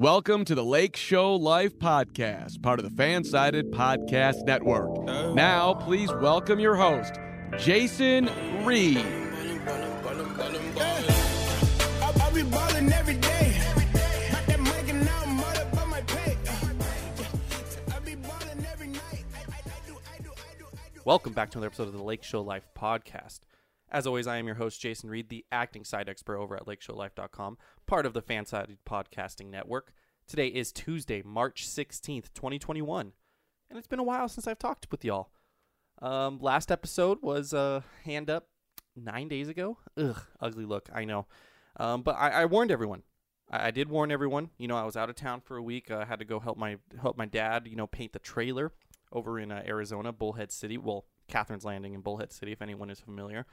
Welcome to the Lake Show Life Podcast, part of the Fansided Podcast Network. Now, please welcome your host, Jason Reed. Welcome back to another episode of the Lake Show Life podcast. As always, I am your host, Jason Reed, the acting side expert over at lakeshowlife.com, part of the Fansided Podcasting Network. Today is Tuesday, March 16th, 2021, and it's been a while since I've talked with y'all. Um, last episode was uh, hand up nine days ago. Ugh, ugly look, I know. Um, but I, I warned everyone. I, I did warn everyone. You know, I was out of town for a week. I had to go help my help my dad. You know, paint the trailer over in uh, Arizona, Bullhead City. Well, Katherine's Landing in Bullhead City, if anyone is familiar.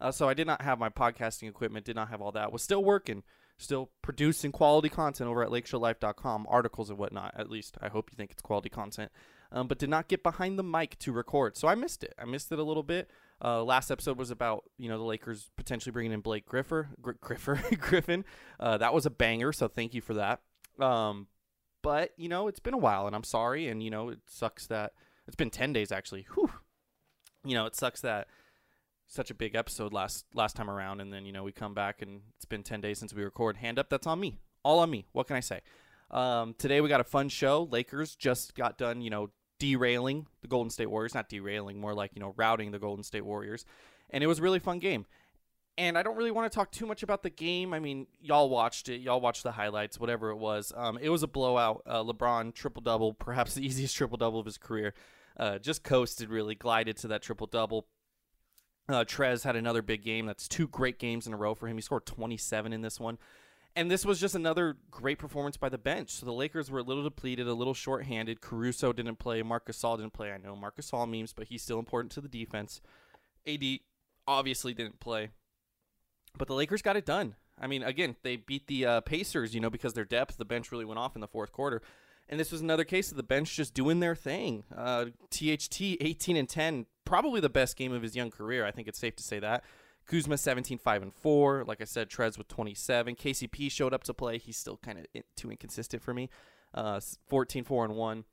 Uh, so I did not have my podcasting equipment, did not have all that. Was still working, still producing quality content over at lakeshowlife.com, articles and whatnot. At least I hope you think it's quality content. Um, but did not get behind the mic to record, so I missed it. I missed it a little bit. Uh, last episode was about you know the Lakers potentially bringing in Blake Griffer, Gr- Griffer, Griffin. Uh, that was a banger, so thank you for that. Um, but you know it's been a while, and I'm sorry, and you know it sucks that it's been ten days actually. Whew. You know it sucks that such a big episode last last time around, and then you know we come back and it's been ten days since we record. Hand up, that's on me, all on me. What can I say? Um, today we got a fun show. Lakers just got done, you know, derailing the Golden State Warriors. Not derailing, more like you know routing the Golden State Warriors, and it was a really fun game. And I don't really want to talk too much about the game. I mean, y'all watched it. Y'all watched the highlights, whatever it was. Um, it was a blowout. Uh, LeBron triple double, perhaps the easiest triple double of his career. Uh, just coasted, really glided to that triple double. Uh, Trez had another big game. That's two great games in a row for him. He scored 27 in this one. And this was just another great performance by the bench. So the Lakers were a little depleted, a little shorthanded. Caruso didn't play. Marcus Gasol didn't play. I know Marcus Gasol memes, but he's still important to the defense. AD obviously didn't play. But the Lakers got it done. I mean, again, they beat the uh, Pacers, you know, because their depth. The bench really went off in the fourth quarter. And this was another case of the bench just doing their thing. Uh, THT 18 and 10, probably the best game of his young career. I think it's safe to say that. Kuzma 17 5 and 4. Like I said, Trez with 27. KCP showed up to play. He's still kind of too inconsistent for me. Uh, 14 4 and 1.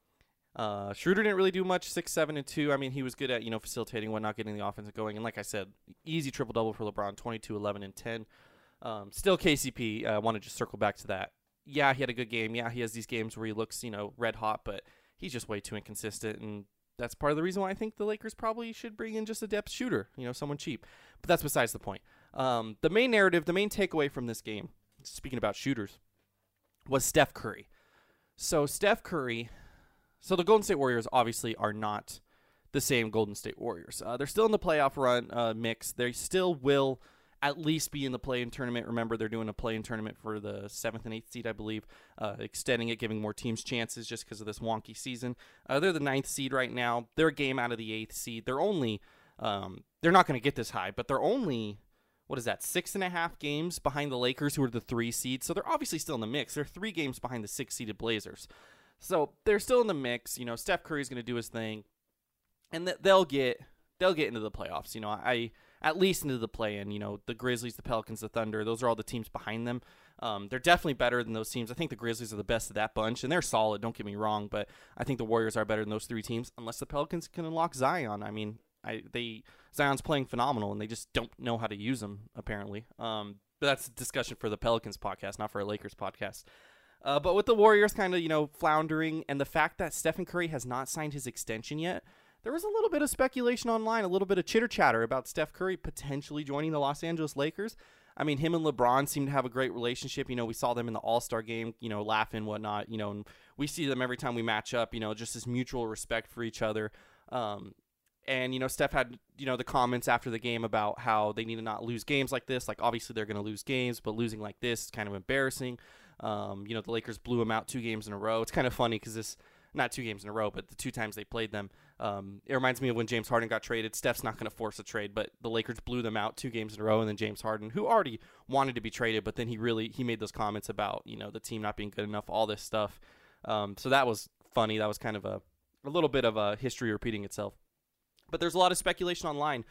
Uh, Schroeder didn't really do much, six, seven, and two. I mean, he was good at you know facilitating, whatnot, getting the offense going. And like I said, easy triple double for LeBron, 22, 11, and 10. Um, still KCP. I uh, want to just circle back to that. Yeah, he had a good game. Yeah, he has these games where he looks you know red hot, but he's just way too inconsistent, and that's part of the reason why I think the Lakers probably should bring in just a depth shooter, you know, someone cheap. But that's besides the point. Um, the main narrative, the main takeaway from this game, speaking about shooters, was Steph Curry. So Steph Curry so the Golden State Warriors obviously are not the same Golden State Warriors. Uh, they're still in the playoff run uh, mix. They still will at least be in the play-in tournament. Remember, they're doing a play-in tournament for the seventh and eighth seed, I believe, uh, extending it, giving more teams chances just because of this wonky season. Uh, they're the ninth seed right now. They're a game out of the eighth seed. They're only, um, they're not going to get this high, but they're only. What is that? Six and a half games behind the Lakers, who are the three seeds. So they're obviously still in the mix. They're three games behind the six seeded Blazers. So they're still in the mix. You know, Steph Curry's going to do his thing, and th- they'll get they'll get into the playoffs. You know, I at least into the play-in. You know, the Grizzlies, the Pelicans, the Thunder. Those are all the teams behind them. Um, they're definitely better than those teams. I think the Grizzlies are the best of that bunch, and they're solid. Don't get me wrong, but I think the Warriors are better than those three teams, unless the Pelicans can unlock Zion. I mean, I they Zion's playing phenomenal, and they just don't know how to use him apparently. Um, but that's a discussion for the Pelicans podcast, not for a Lakers podcast. Uh, but with the Warriors kind of, you know, floundering and the fact that Stephen Curry has not signed his extension yet, there was a little bit of speculation online, a little bit of chitter chatter about Steph Curry potentially joining the Los Angeles Lakers. I mean, him and LeBron seem to have a great relationship. You know, we saw them in the All Star game, you know, laughing, whatnot, you know, and we see them every time we match up, you know, just this mutual respect for each other. Um, and, you know, Steph had, you know, the comments after the game about how they need to not lose games like this. Like, obviously, they're going to lose games, but losing like this is kind of embarrassing. Um, you know, the Lakers blew them out two games in a row. It's kind of funny because this, not two games in a row, but the two times they played them, um, it reminds me of when James Harden got traded. Steph's not going to force a trade, but the Lakers blew them out two games in a row, and then James Harden, who already wanted to be traded, but then he really he made those comments about you know the team not being good enough, all this stuff. Um, so that was funny. That was kind of a a little bit of a history repeating itself. But there's a lot of speculation online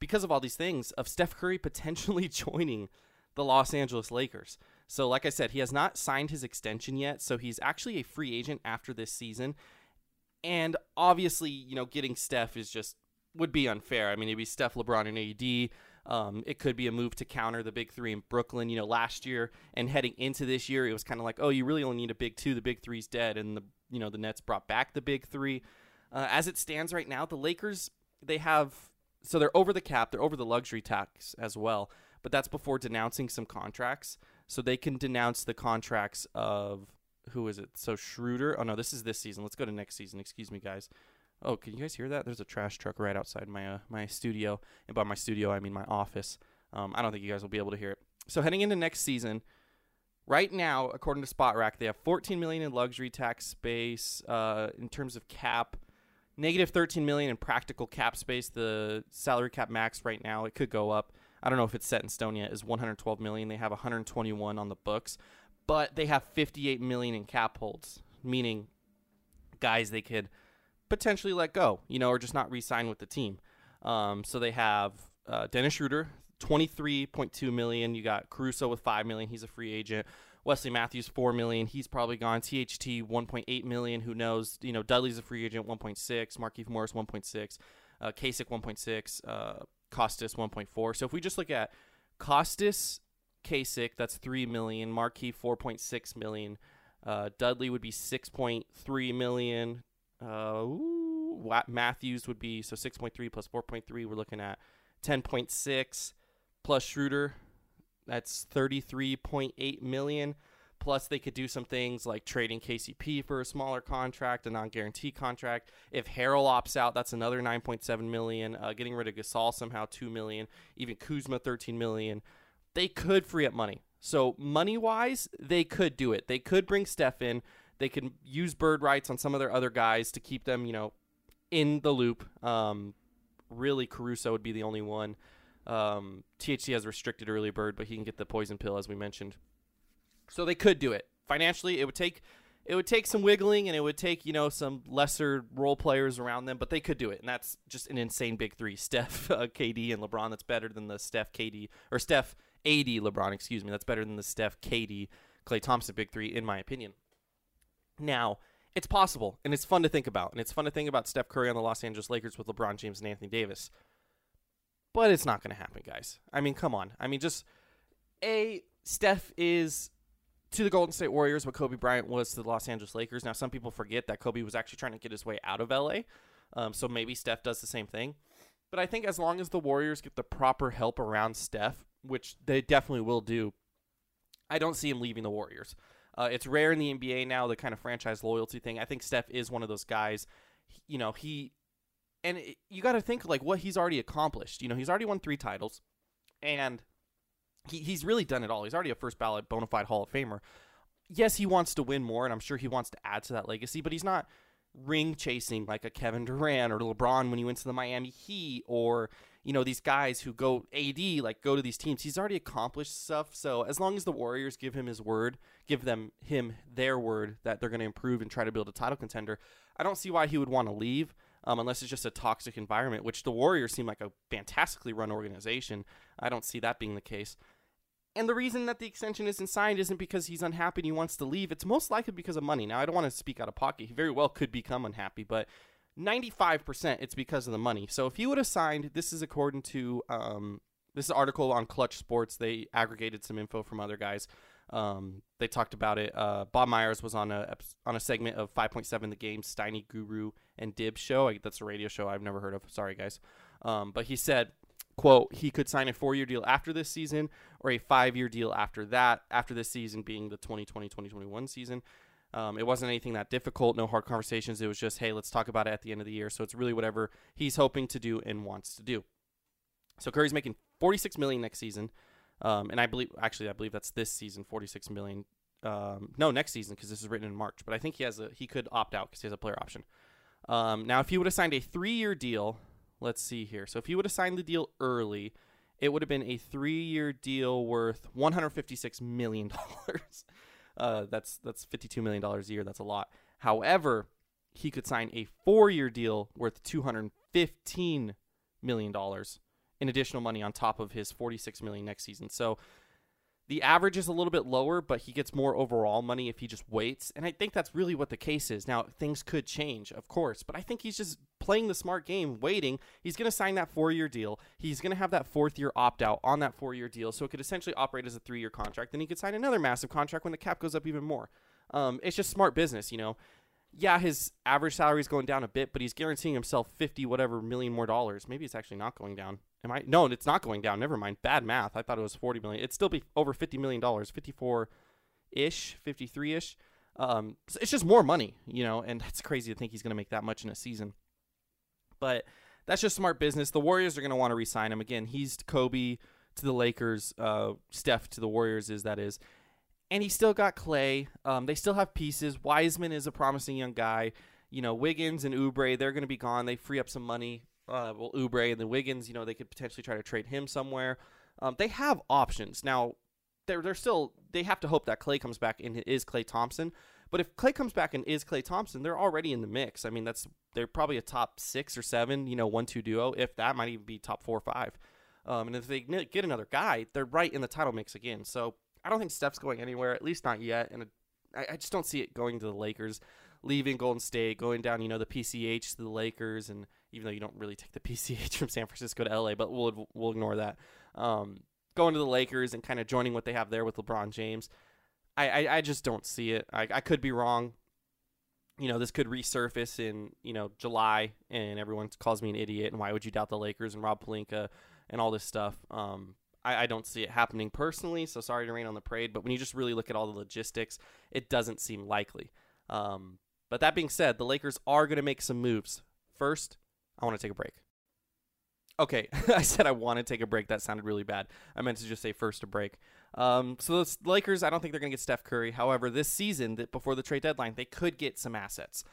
because of all these things of Steph Curry potentially joining the Los Angeles Lakers. So, like I said, he has not signed his extension yet. So, he's actually a free agent after this season. And obviously, you know, getting Steph is just would be unfair. I mean, it'd be Steph, LeBron, and AD. Um, it could be a move to counter the big three in Brooklyn. You know, last year and heading into this year, it was kind of like, oh, you really only need a big two. The big three's dead, and the you know the Nets brought back the big three. Uh, as it stands right now, the Lakers they have so they're over the cap, they're over the luxury tax as well, but that's before denouncing some contracts. So they can denounce the contracts of who is it? So Schroeder. Oh no, this is this season. Let's go to next season. Excuse me, guys. Oh, can you guys hear that? There's a trash truck right outside my uh, my studio, and by my studio I mean my office. Um, I don't think you guys will be able to hear it. So heading into next season, right now, according to Spotrac, they have 14 million in luxury tax space. Uh, in terms of cap, negative 13 million in practical cap space. The salary cap max right now it could go up. I don't know if it's set in stone yet. Is 112 million. They have 121 on the books, but they have 58 million in cap holds, meaning guys they could potentially let go, you know, or just not re-sign with the team. Um, so they have uh, Dennis Schroeder, 23.2 million. You got Caruso with 5 million. He's a free agent. Wesley Matthews, 4 million. He's probably gone. THT, 1.8 million. Who knows? You know, Dudley's a free agent, 1.6. Markieff Morris, 1.6. Uh, Cacok, 1.6. Uh, Kostas, 1.4. So if we just look at Kostas, Cacok, that's 3 million. Markieff, 4.6 million. Uh, Dudley would be 6.3 million. Uh, ooh, Matthews would be so 6.3 plus 4.3. We're looking at 10.6 plus Schroeder. That's 33.8 million. Plus, they could do some things like trading KCP for a smaller contract, a non-guarantee contract. If Harrell opts out, that's another 9.7 million. Uh, getting rid of Gasol somehow 2 million. Even Kuzma 13 million. They could free up money. So money-wise, they could do it. They could bring Steph in. They could use bird rights on some of their other guys to keep them, you know, in the loop. Um, really, Caruso would be the only one. Um, THT has restricted early bird, but he can get the poison pill as we mentioned. So they could do it financially. It would take it would take some wiggling and it would take you know some lesser role players around them, but they could do it, and that's just an insane big three: Steph, uh, KD, and LeBron. That's better than the Steph, KD, or Steph, AD, LeBron. Excuse me. That's better than the Steph, KD, Klay Thompson big three, in my opinion. Now. It's possible, and it's fun to think about, and it's fun to think about Steph Curry on the Los Angeles Lakers with LeBron James and Anthony Davis but it's not going to happen, guys. I mean, come on. I mean, just a Steph is to the Golden State Warriors what Kobe Bryant was to the Los Angeles Lakers. Now, some people forget that Kobe was actually trying to get his way out of LA, um, so maybe Steph does the same thing. But I think as long as the Warriors get the proper help around Steph, which they definitely will do, I don't see him leaving the Warriors. Uh, it's rare in the NBA now, the kind of franchise loyalty thing. I think Steph is one of those guys. You know, he and it, you got to think like what he's already accomplished. You know, he's already won three titles, and he, he's really done it all. He's already a first ballot bona fide Hall of Famer. Yes, he wants to win more, and I'm sure he wants to add to that legacy, but he's not ring chasing like a Kevin Durant or LeBron when he went to the Miami Heat or you know these guys who go AD like go to these teams. He's already accomplished stuff. So as long as the Warriors give him his word, give them him their word that they're going to improve and try to build a title contender, I don't see why he would want to leave um, unless it's just a toxic environment, which the Warriors seem like a fantastically run organization. I don't see that being the case. And the reason that the extension isn't signed isn't because he's unhappy and he wants to leave. It's most likely because of money. Now, I don't want to speak out of pocket. He very well could become unhappy, but 95% it's because of the money. So if he would have signed, this is according to um, this is article on Clutch Sports. They aggregated some info from other guys. Um, they talked about it. Uh, Bob Myers was on a on a segment of 5.7 the game Steiny Guru and Dib show. I, that's a radio show I've never heard of. Sorry guys. Um, but he said, "quote He could sign a four year deal after this season or a five year deal after that. After this season being the 2020-2021 season." Um, it wasn't anything that difficult, no hard conversations. It was just, hey, let's talk about it at the end of the year. So it's really whatever he's hoping to do and wants to do. So Curry's making 46 million next season. Um, and I believe, actually, I believe that's this season, forty-six million. Um, no, next season because this is written in March. But I think he has a he could opt out because he has a player option. Um, now, if he would have signed a three-year deal, let's see here. So if he would have signed the deal early, it would have been a three-year deal worth one hundred fifty-six million dollars. uh, that's that's fifty-two million dollars a year. That's a lot. However, he could sign a four-year deal worth two hundred fifteen million dollars in additional money on top of his 46 million next season. So The average is a little bit lower, but he gets more overall money if he just waits. And I think that's really what the case is. Now, things could change, of course, but I think he's just playing the smart game, waiting. He's going to sign that four year deal. He's going to have that fourth year opt out on that four year deal. So it could essentially operate as a three year contract. Then he could sign another massive contract when the cap goes up even more. Um, it's just smart business, you know. Yeah, his average salary is going down a bit, but he's guaranteeing himself 50 whatever million more dollars. Maybe it's actually not going down. Am I? No, it's not going down. Never mind. Bad math. I thought it was 40 million. It'd still be over 50 million dollars, 54 ish, 53 ish. Um, so it's just more money, you know, and that's crazy to think he's going to make that much in a season. But that's just smart business. The Warriors are going to want to re-sign him again. He's Kobe to the Lakers, uh, Steph to the Warriors is that is, and he still got Klay. Um, they still have pieces. Wiseman is a promising young guy. You know, Wiggins and Oubre, they're going to be gone. They free up some money. Uh, well, Oubre and the Wiggins, you know, they could potentially try to trade him somewhere. Um, they have options now. They're they're still they have to hope that Klay comes back and is Klay Thompson. But if Klay comes back and is Klay Thompson, they're already in the mix. I mean, that's they're probably a top six or seven, you know, one two duo. If that might even be top four or five. Um, and if they get another guy, they're right in the title mix again. So I don't think Steph's going anywhere, at least not yet. And I, I just don't see it going to the Lakers, leaving Golden State, going down, you know, the PCH to the Lakers, and even though you don't really take the PCH from San Francisco to LA, but we'll we'll ignore that. Um, going to the Lakers and kind of joining what they have there with LeBron James. I, I, I just don't see it. I, I could be wrong. You know, this could resurface in, you know, July and everyone calls me an idiot and why would you doubt the Lakers and Rob Pelinka and all this stuff. Um, I, I don't see it happening personally, so sorry to rain on the parade, but when you just really look at all the logistics, it doesn't seem likely. Um, but that being said, the Lakers are going to make some moves. First, I want to take a break. Okay, I said I want to take a break. That sounded really bad. I meant to just say first a break. Um, so the Lakers, I don't think they're going to get Steph Curry. However, this season, that before the trade deadline, they could get some assets.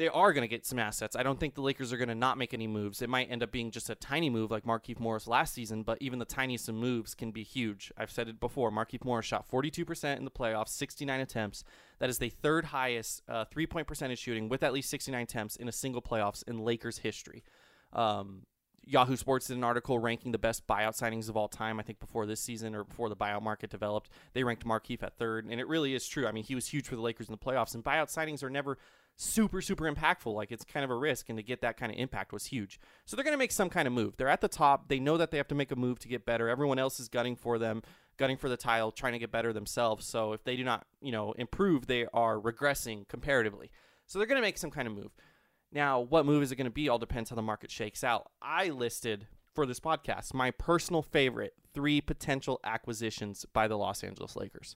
They are going to get some assets. I don't think the Lakers are going to not make any moves. It might end up being just a tiny move like Markieff Morris last season, but even the tiniest of moves can be huge. I've said it before. Markieff Morris shot 42% in the playoffs, 69 attempts. That is the third highest uh, three point percentage shooting with at least 69 attempts in a single playoffs in Lakers history. Um, Yahoo Sports did an article ranking the best buyout signings of all time. I think before this season or before the buyout market developed, they ranked Markieff at third, and it really is true. I mean, he was huge for the Lakers in the playoffs, and buyout signings are never super super impactful. Like it's kind of a risk, and to get that kind of impact was huge. So they're going to make some kind of move. They're at the top. They know that they have to make a move to get better. Everyone else is gunning for them, gunning for the title, trying to get better themselves. So if they do not, you know, improve, they are regressing comparatively. So they're going to make some kind of move. Now, what move is it going to be all depends how the market shakes out. I listed for this podcast my personal favorite three potential acquisitions by the Los Angeles Lakers.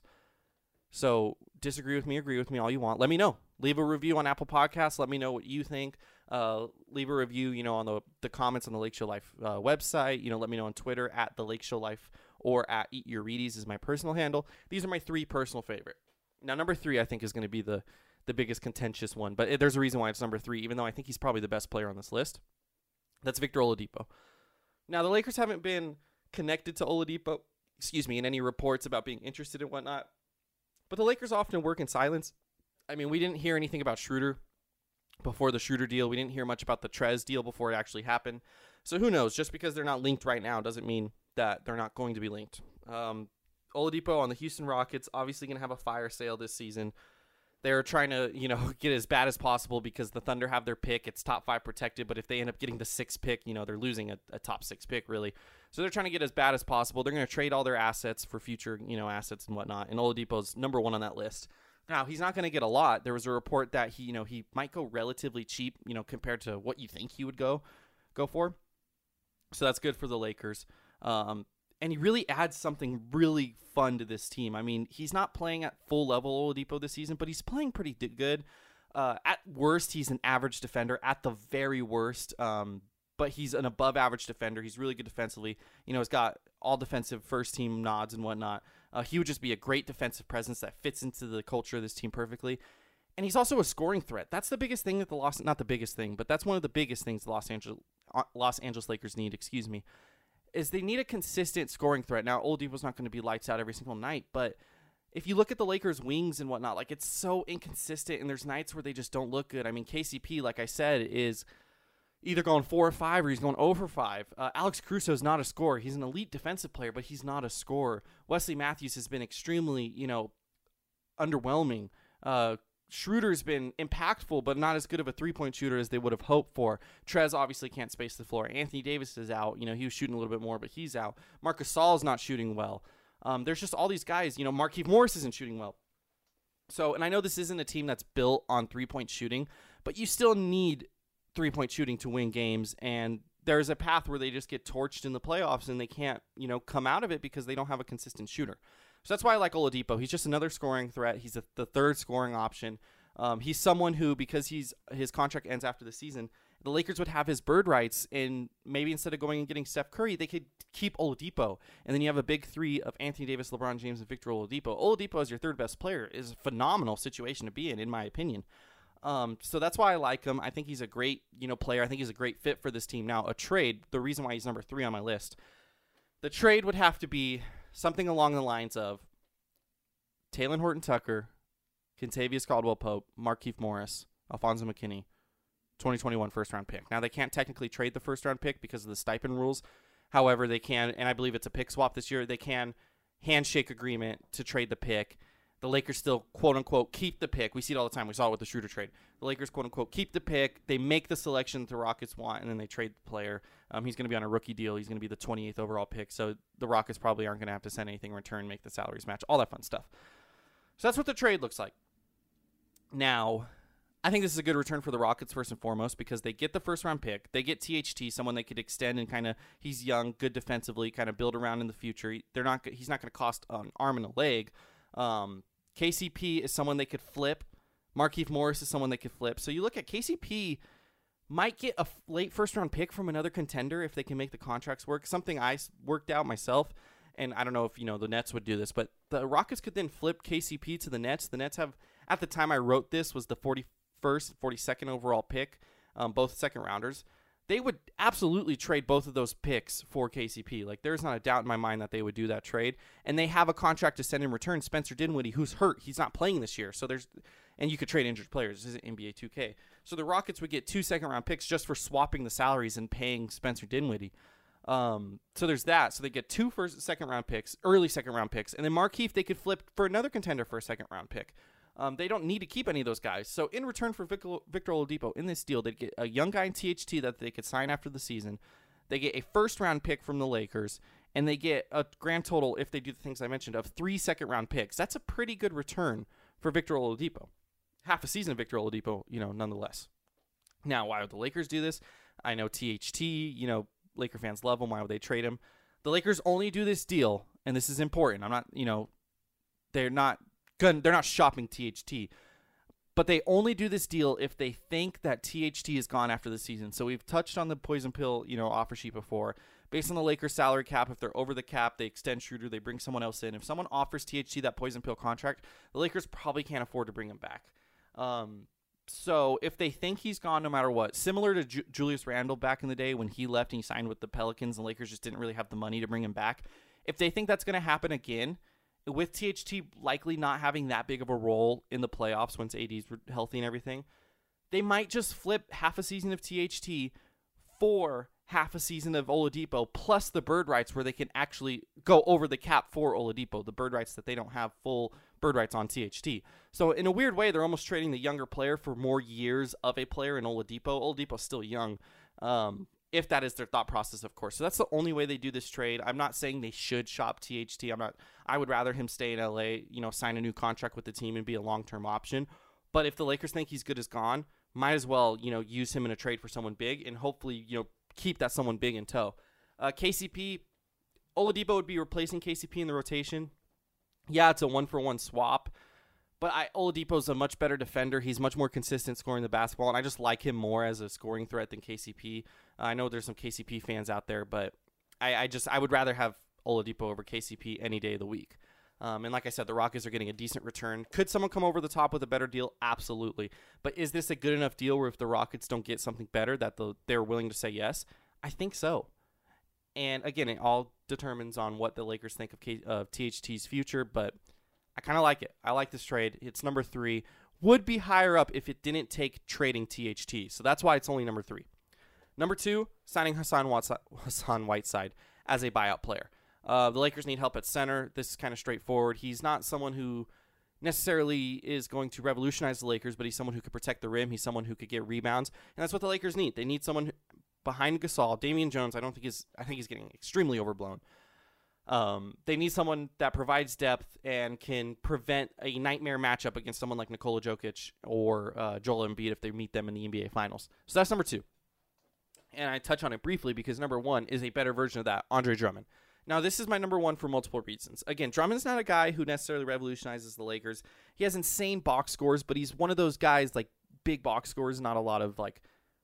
So, disagree with me, agree with me, all you want. Let me know. Leave a review on Apple Podcasts. Let me know what you think. Uh, leave a review, you know, on the the comments on the Lake Show Life uh, website. You know, let me know on Twitter at the Lake Show Life or at Eat Your Reedies is my personal handle. These are my three personal favorite. Now, number three, I think, is going to be the the biggest contentious one. But there's a reason why it's number three, even though I think he's probably the best player on this list. That's Victor Oladipo. Now the Lakers haven't been connected to Oladipo, excuse me, in any reports about being interested and whatnot. But the Lakers often work in silence. I mean, we didn't hear anything about Schroeder before the Schroeder deal. We didn't hear much about the Trez deal before it actually happened. So who knows? Just because they're not linked right now doesn't mean that they're not going to be linked. Um, Oladipo on the Houston Rockets obviously going to have a fire sale this season they're trying to you know get as bad as possible because the Thunder have their pick. It's top five protected, but if they end up getting the sixth pick, you know they're losing a, a top six pick really. So they're trying to get as bad as possible. They're going to trade all their assets for future you know assets and whatnot. And Oladipo's number one on that list. Now he's not going to get a lot. There was a report that he you know he might go relatively cheap you know compared to what you think he would go go for. So that's good for the Lakers. Um, and he really adds something really fun to this team. I mean, he's not playing at full level Oladipo this season, but he's playing pretty good. Uh, at worst, he's an average defender. At the very worst, um, but he's an above average defender. He's really good defensively. You know, he's got all defensive first team nods and whatnot. Uh, he would just be a great defensive presence that fits into the culture of this team perfectly. And he's also a scoring threat. That's the biggest thing that the Los not the biggest thing, but that's one of the biggest things the Los Angeles uh, Los Angeles Lakers need. Excuse me is they need a consistent scoring threat. Now, Oladipo's not going to be lights out every single night, but if you look at the Lakers' wings and whatnot, like it's so inconsistent, and there's nights where they just don't look good. I mean, KCP, like I said, is either going four or five or he's going over five. Uh, Alex Caruso is not a scorer. He's an elite defensive player, but he's not a scorer. Wesley Matthews has been extremely, you know, underwhelming. Uh, Schroeder's been impactful, but not as good of a three point shooter as they would have hoped for. Trez obviously can't space the floor. Anthony Davis is out. You know, he was shooting a little bit more, but he's out. Marc Gasol is not shooting well. Um, there's just all these guys. You know, Markieff Morris isn't shooting well. So, and I know this isn't a team that's built on three point shooting, but you still need three point shooting to win games. And there's a path where they just get torched in the playoffs and they can't, you know, come out of it because they don't have a consistent shooter. So that's why I like Oladipo. He's just another scoring threat. He's a, the third scoring option. Um, he's someone who, because he's his contract ends after the season, the Lakers would have his bird rights, and maybe instead of going and getting Steph Curry, they could keep Oladipo, and then you have a big three of Anthony Davis, LeBron James, and Victor Oladipo. Oladipo as your third best player is a phenomenal situation to be in, in my opinion. Um, so that's why I like him. I think he's a great, you know, player. I think he's a great fit for this team. Now, a trade, the reason why he's number three on my list, the trade would have to be something along the lines of Talen Horton Tucker, Kentavious Caldwell Pope, Markieff Morris, Alfonzo McKinnie, 2021 first round pick. Now they can't technically trade the first round pick because of the Stepien rules. However, they can, and I believe it's a pick swap this year. They can handshake agreement to trade the pick. The Lakers still quote unquote keep the pick. We see it all the time. We saw it with the Schroeder trade. The Lakers quote unquote keep the pick. They make the selection that the Rockets want, and then they trade the player. Um, he's going to be on a rookie deal. He's going to be the 28th overall pick. So the Rockets probably aren't going to have to send anything in return, make the salaries match, all that fun stuff. So that's what the trade looks like. Now, I think this is a good return for the Rockets first and foremost because they get the first round pick. They get THT, someone they could extend and kind of he's young, good defensively, kind of build around in the future. They're not he's not going to cost an arm and a leg. Um, KCP is someone they could flip. Markieff Morris is someone they could flip. So you look at KCP might get a late first round pick from another contender if they can make the contracts work. Something I worked out myself, and I don't know if you know the Nets would do this, but the Rockets could then flip KCP to the Nets. The Nets have at the time I wrote this was the 41st, 42nd overall pick, um, both second rounders. They would absolutely trade both of those picks for KCP. Like there's not a doubt in my mind that they would do that trade, and they have a contract to send in return. Spencer Dinwiddie, who's hurt, he's not playing this year, so there's and you could trade injured players. This is NBA 2K. So the Rockets would get two second round picks just for swapping the salaries and paying Spencer Dinwiddie. Um, so there's that. So they get two first, second round picks, early second round picks, and then Markieff they could flip for another contender for a second round pick. Um, they don't need to keep any of those guys. So in return for Victor, Victor Oladipo in this deal, they'd get a young guy in THT that they could sign after the season. They get a first round pick from the Lakers, and they get a grand total if they do the things I mentioned of three second round picks. That's a pretty good return for Victor Oladipo. Half a season of Victor Oladipo, you know, nonetheless. Now, why would the Lakers do this? I know THT, you know, Laker fans love him. Why would they trade him? The Lakers only do this deal, and this is important. I'm not, you know, they're not gun they're not shopping THT. But they only do this deal if they think that THT is gone after the season. So we've touched on the poison pill, you know, offer sheet before. Based on the Lakers salary cap, if they're over the cap, they extend Schroeder, they bring someone else in. If someone offers THT that poison pill contract, the Lakers probably can't afford to bring him back. Um, so if they think he's gone no matter what, similar to Ju- Julius Randle back in the day when he left and he signed with the Pelicans, and Lakers just didn't really have the money to bring him back. If they think that's going to happen again, with THT likely not having that big of a role in the playoffs once AD's healthy and everything, they might just flip half a season of THT for half a season of Oladipo plus the bird rights where they can actually go over the cap for Oladipo, the bird rights that they don't have full bird rights on THT. So in a weird way, they're almost trading the younger player for more years of a player in Oladipo. Oladipo's still young. Um, if that is their thought process, of course. So that's the only way they do this trade. I'm not saying they should shop THT. I'm not. I would rather him stay in LA. You know, sign a new contract with the team and be a long term option. But if the Lakers think he's good as gone, might as well you know use him in a trade for someone big and hopefully you know keep that someone big in tow. Uh, KCP, Oladipo would be replacing KCP in the rotation. Yeah, it's a one for one swap. But I Oladipo's a much better defender. He's much more consistent scoring the basketball, and I just like him more as a scoring threat than KCP. I know there's some KCP fans out there, but I, I just I would rather have Oladipo over KCP any day of the week. Um, and like I said, the Rockets are getting a decent return. Could someone come over the top with a better deal? Absolutely. But is this a good enough deal where if the Rockets don't get something better, that the, they're willing to say yes? I think so. And again, it all determines on what the Lakers think of, K, of THT's future. But I kind of like it. I like this trade. It's number three. Would be higher up if it didn't take trading THT. So that's why it's only number three. Number two, signing Hassan Hassan Whiteside as a buyout player. Uh, the Lakers need help at center. This is kind of straightforward. He's not someone who necessarily is going to revolutionize the Lakers, but he's someone who could protect the rim. He's someone who could get rebounds, and that's what the Lakers need. They need someone behind Gasol. Damian Jones, I don't think is. I think he's getting extremely overblown. Um, they need someone that provides depth and can prevent a nightmare matchup against someone like Nikola Jokic or uh, Joel Embiid if they meet them in the NBA Finals. So that's number two. And I touch on it briefly because number one is a better version of that, Andre Drummond. Now, this is my number one for multiple reasons. Again, Drummond's not a guy who necessarily revolutionizes the Lakers. He has insane box scores, but he's one of those guys like big box scores, not a lot of like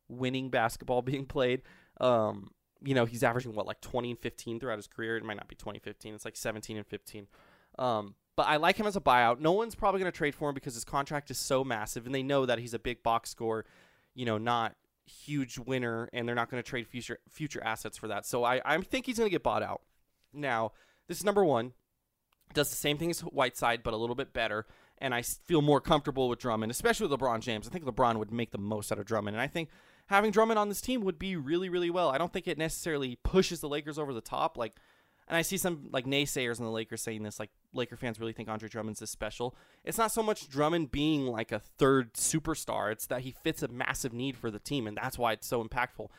winning basketball being played. Um, you know, he's averaging what like 20 and 15 throughout his career. It might not be 2015. It's like 17 and 15. Um, but I like him as a buyout. No one's probably going to trade for him because his contract is so massive, and they know that he's a big box score. You know, not huge winner, and they're not going to trade future future assets for that. So I I think he's going to get bought out. Now, this is number one. Does the same thing as Whiteside, but a little bit better. And I feel more comfortable with Drummond, especially with LeBron James. I think LeBron would make the most out of Drummond. And I think having Drummond on this team would be really, really well. I don't think it necessarily pushes the Lakers over the top. Like, and I see some like naysayers in the Lakers saying this, like Laker fans really think Andre Drummond's this special. It's not so much Drummond being like a third superstar; it's that he fits a massive need for the team, and that's why it's so impactful.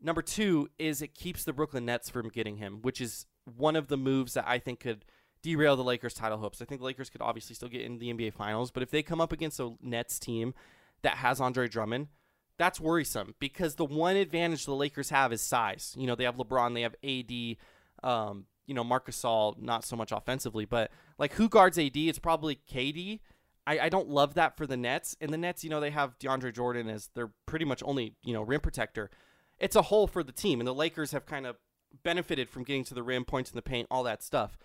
Number two is it keeps the Brooklyn Nets from getting him, which is one of the moves that I think could derail the Lakers' title hopes. I think the Lakers could obviously still get in the NBA Finals, but if they come up against a Nets team that has Andre Drummond, that's worrisome because the one advantage the Lakers have is size. You know, they have LeBron, they have AD, um, you know, Marc Gasol, not so much offensively, but like who guards AD? It's probably KD. I, I don't love that for the Nets. And the Nets, you know, they have DeAndre Jordan as their pretty much only, you know, rim protector it's a hole for the team, and the Lakers have kind of benefited from getting to the rim, points in the paint, all that stuff.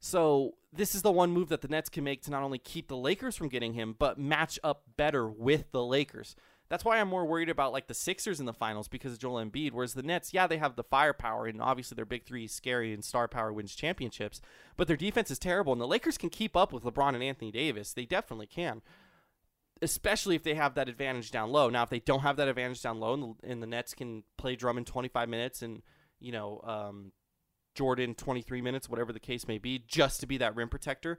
So this is the one move that the Nets can make to not only keep the Lakers from getting him, but match up better with the Lakers. That's why I'm more worried about like the Sixers in the finals because of Joel Embiid. Whereas the Nets, yeah, they have the firepower and obviously their big three is scary and star power wins championships, but their defense is terrible and the Lakers can keep up with LeBron and Anthony Davis. They definitely can especially if they have that advantage down low. Now, if they don't have that advantage down low, and the, and the Nets can play Drummond 25 minutes and you know um, Jordan 23 minutes, whatever the case may be, just to be that rim protector,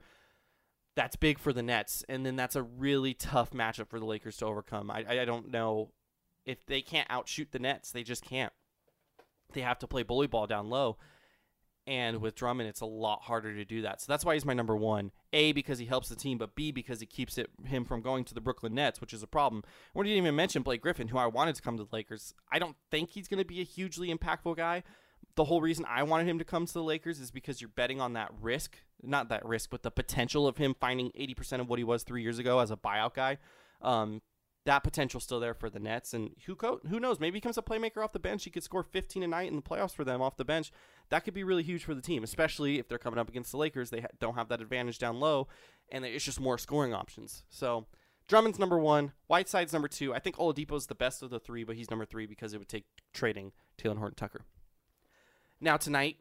that's big for the Nets, and then that's a really tough matchup for the Lakers to overcome. I, I don't know if they can't outshoot the Nets; they just can't. They have to play bully ball down low. And with Drummond, it's a lot harder to do that. So that's why he's my number one. A because he helps the team, but B because he keeps it him from going to the Brooklyn Nets, which is a problem. We didn't even mention Blake Griffin, who I wanted to come to the Lakers. I don't think he's going to be a hugely impactful guy. The whole reason I wanted him to come to the Lakers is because you're betting on that risk, not that risk, but the potential of him finding 80% of what he was three years ago as a buyout guy. Um, that potential still there for the Nets. And who co- who knows? Maybe he becomes a playmaker off the bench. He could score 15 a night in the playoffs for them off the bench. That could be really huge for the team, especially if they're coming up against the Lakers. They ha- don't have that advantage down low, and it's just more scoring options. So Drummond's number one. Whiteside's number two. I think Oladipo's the best of the three, but he's number three because it would take trading Talen Horton Tucker. Now tonight,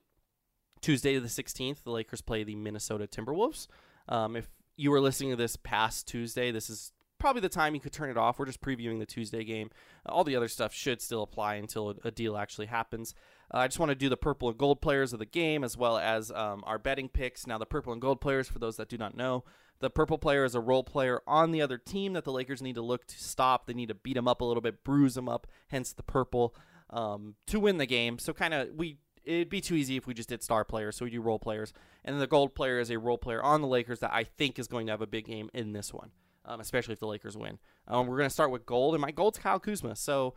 Tuesday the 16th, the Lakers play the Minnesota Timberwolves. Um, if you were listening to this past Tuesday, this is probably the time you could turn it off. We're just previewing the Tuesday game. all the other stuff should still apply until a, deal actually happens. Uh, I just want to do the purple and gold players of the game as well as um, our betting picks. Now, the purple and gold players, for those that do not know, the purple player is a role player on the other team that the Lakers need to look to stop. They need to beat him up a little bit, bruise him up, hence the purple, um, to win the game. So, kind of, we it'd be too easy if we just did star players. So we do role players, and the gold player is a role player on the Lakers that I think is going to have a big game in this one um, especially if the Lakers win. Um, we're going to start with gold, and my gold's Kyle Kuzma. So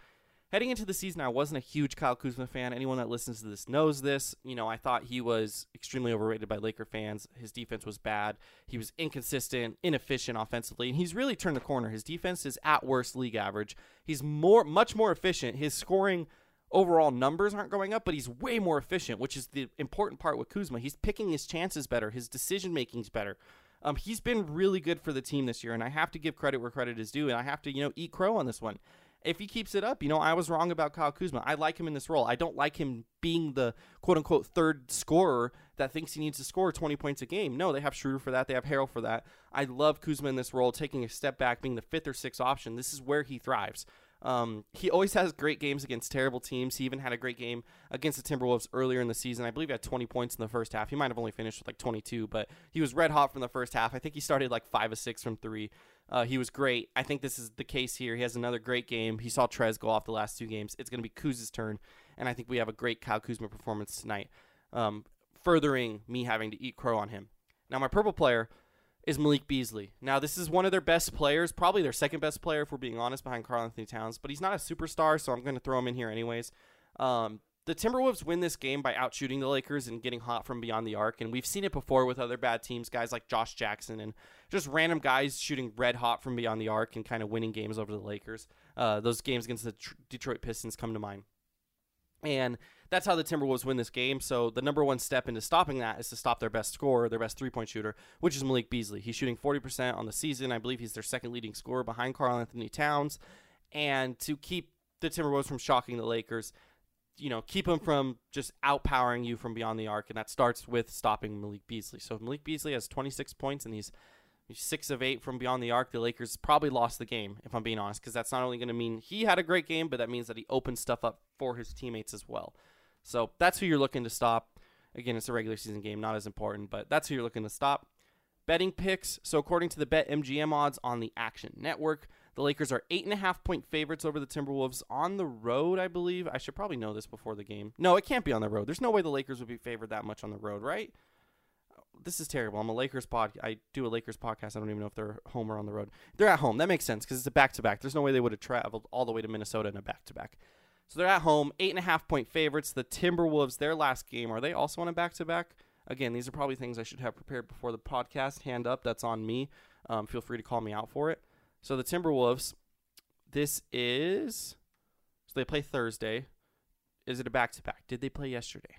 heading into the season, I wasn't a huge Kyle Kuzma fan. Anyone that listens to this knows this. You know, I thought he was extremely overrated by Laker fans. His defense was bad. He was inconsistent, inefficient offensively, and he's really turned the corner. His defense is at worst league average. He's more, much more efficient. His scoring overall numbers aren't going up, but he's way more efficient, which is the important part with Kuzma. He's picking his chances better. His decision making's better. Um, he's been really good for the team this year, and I have to give credit where credit is due, and I have to, you know, eat crow on this one. If he keeps it up, you know, I was wrong about Kyle Kuzma. I like him in this role. I don't like him being the quote unquote third scorer that thinks he needs to score 20 points a game. No, they have Schroeder for that. They have Harrell for that. I love Kuzma in this role, taking a step back, being the fifth or sixth option. This is where he thrives. Um, he always has great games against terrible teams. He even had a great game against the Timberwolves earlier in the season. I believe he had 20 points in the first half. He might have only finished with like 22, but he was red hot from the first half. I think he started like five or six from three. Uh, he was great. I think this is the case here. He has another great game. He saw Trez go off the last two games. It's going to be Kuz's turn, and I think we have a great Kyle Kuzma performance tonight, um, furthering me having to eat crow on him. Now, my purple player is Malik Beasley. Now, this is one of their best players, probably their second best player, if we're being honest, behind Karl Anthony Towns, but he's not a superstar, so I'm going to throw him in here anyways. Um, the Timberwolves win this game by outshooting the Lakers and getting hot from beyond the arc, and we've seen it before with other bad teams, guys like Josh Jackson and just random guys shooting red hot from beyond the arc and kind of winning games over the Lakers. Uh, those games against the Tr- Detroit Pistons come to mind. And that's how the Timberwolves win this game. So the number one step into stopping that is to stop their best scorer, their best three point shooter, which is Malik Beasley. He's shooting 40% on the season. I believe he's their second leading scorer behind Karl Anthony Towns. And to keep the Timberwolves from shocking the Lakers, you know, keep them from just outpowering you from beyond the arc. And that starts with stopping Malik Beasley. So Malik Beasley has 26 points and he's six of eight from beyond the arc. The Lakers probably lost the game, if I'm being honest, because that's not only going to mean he had a great game, but that means that he opened stuff up for his teammates as well. So that's who you're looking to stop. Again, it's a regular season game, not as important, but that's who you're looking to stop. Betting picks. So according to the Bet MGM odds on the Action Network, the Lakers are eight and a half point favorites over the Timberwolves on the road. I believe I should probably know this before the game. No, it can't be on the road. There's no way the Lakers would be favored that much on the road, right? This is terrible. I'm a Lakers pod. I do a Lakers podcast. I don't even know if they're home or on the road. They're at home. That makes sense because it's a back to back. There's no way they would have traveled all the way to Minnesota in a back to back. So they're at home, eight and a half point favorites. The Timberwolves, their last game, are they also on a back to back? Again, these are probably things I should have prepared before the podcast. Hand up, that's on me. Um, feel free to call me out for it. So the Timberwolves, this is. So they play Thursday. Is it a back to back? Did they play yesterday?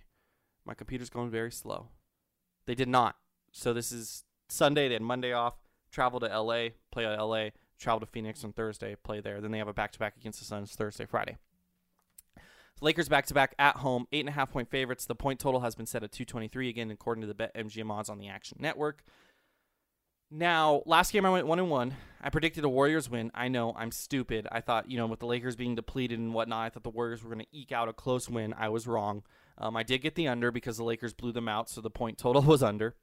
My computer's going very slow. They did not. So this is Sunday. They had Monday off. Travel to LA, play at LA. Travel to Phoenix on Thursday, play there. Then they have a back to back against the Suns Thursday, Friday. Lakers back to back at home, eight and a half point favorites. The point total has been set at 223 again, according to the Bet MGM odds on the Action Network. Now, last game I went one and one. I predicted a Warriors win. I know I'm stupid. I thought, you know, with the Lakers being depleted and whatnot, I thought the Warriors were going to eke out a close win. I was wrong. Um, I did get the under because the Lakers blew them out, so the point total was under.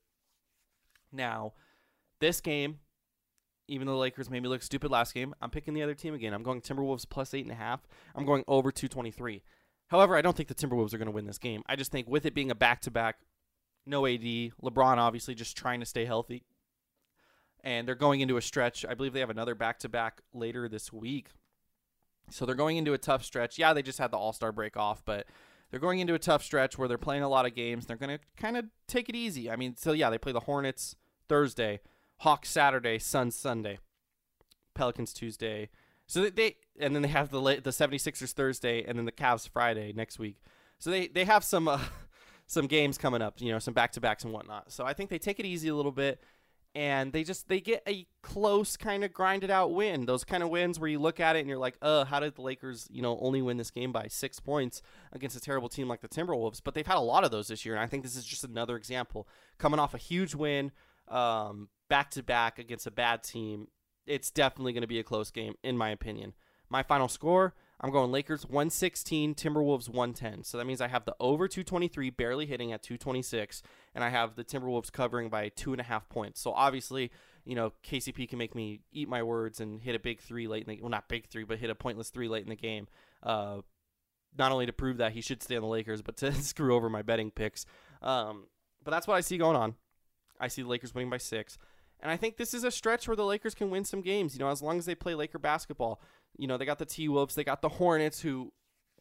Now, this game, even though the Lakers made me look stupid last game, I'm picking the other team again. I'm going Timberwolves plus eight and a half. I'm going over 223. However, I don't think the Timberwolves are going to win this game. I just think with it being a back to back, no AD, LeBron obviously just trying to stay healthy. And they're going into a stretch. I believe they have another back to back later this week. So they're going into a tough stretch. Yeah, they just had the All Star break off, but they're going into a tough stretch where they're playing a lot of games. They're going to kind of take it easy. I mean, so yeah, they play the Hornets Thursday, Hawks Saturday, Suns Sunday, Pelicans Tuesday. So they, they and then they have the the 76ers Thursday and then the Cavs Friday next week. So they they have some uh, some games coming up, you know, some back to backs and whatnot. So I think they take it easy a little bit, and they just they get a close kind of grinded out win. Those kind of wins where you look at it and you're like, uh, how did the Lakers, you know, only win this game by six points against a terrible team like the Timberwolves? But they've had a lot of those this year, and I think this is just another example. Coming off a huge win, back to back against a bad team, it's definitely going to be a close game, in my opinion. My final score, I'm going Lakers 116, Timberwolves 110. So that means I have the over 223 barely hitting at 226, and I have the Timberwolves covering by two and a half points. So obviously, you know, KCP can make me eat my words and hit a big three late in the well, not big three, but hit a pointless three late in the game. Uh, not only to prove that he should stay on the Lakers, but to screw over my betting picks. Um, but that's what I see going on. I see the Lakers winning by six. And I think this is a stretch where the Lakers can win some games, you know, as long as they play Laker basketball. You know, they got the T Wolves, they got the Hornets, who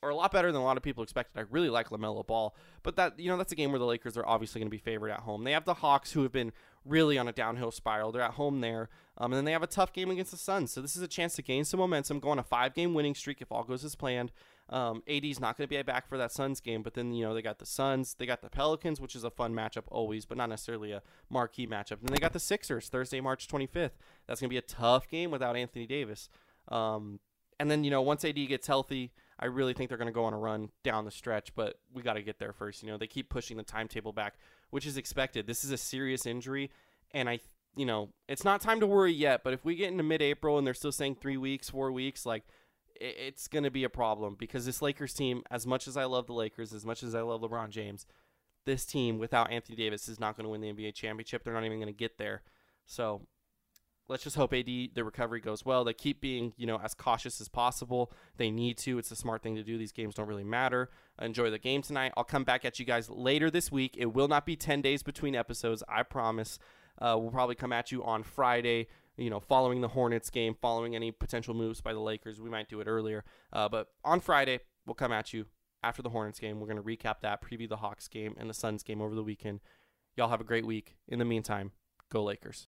are a lot better than a lot of people expected. I really like LaMelo Ball, but that you know that's a game where the Lakers are obviously going to be favored at home. They have the Hawks, who have been really on a downhill spiral. They're at home there, um, and then they have a tough game against the Suns. So this is a chance to gain some momentum, go on a five-game winning streak if all goes as planned. Um, AD's not going to be back for that Suns game, but then you know they got the Suns, they got the Pelicans, which is a fun matchup always, but not necessarily a marquee matchup. And then they got the Sixers Thursday, March 25th. That's going to be a tough game without Anthony Davis. Um, and then you know once AD gets healthy, I really think they're going to go on a run down the stretch, but we got to get there first. You know they keep pushing the timetable back, which is expected. This is a serious injury, and I you know it's not time to worry yet. But if we get into mid-April and they're still saying three weeks, four weeks, like it's going to be a problem because this Lakers team, as much as I love the Lakers, as much as I love LeBron James, this team without Anthony Davis is not going to win the NBA championship. They're not even going to get there. So let's just hope AD the recovery goes well. They keep being you know as cautious as possible. They need to. It's a smart thing to do. These games don't really matter. Enjoy the game tonight. I'll come back at you guys later this week. It will not be ten days between episodes. I promise. Uh, we'll probably come at you on Friday. You know, following the Hornets game, following any potential moves by the Lakers. We might do it earlier, uh, but on Friday we'll come at you after the Hornets game. We're going to recap that, preview the Hawks game and the Suns game over the weekend. Y'all have a great week. In the meantime, go Lakers.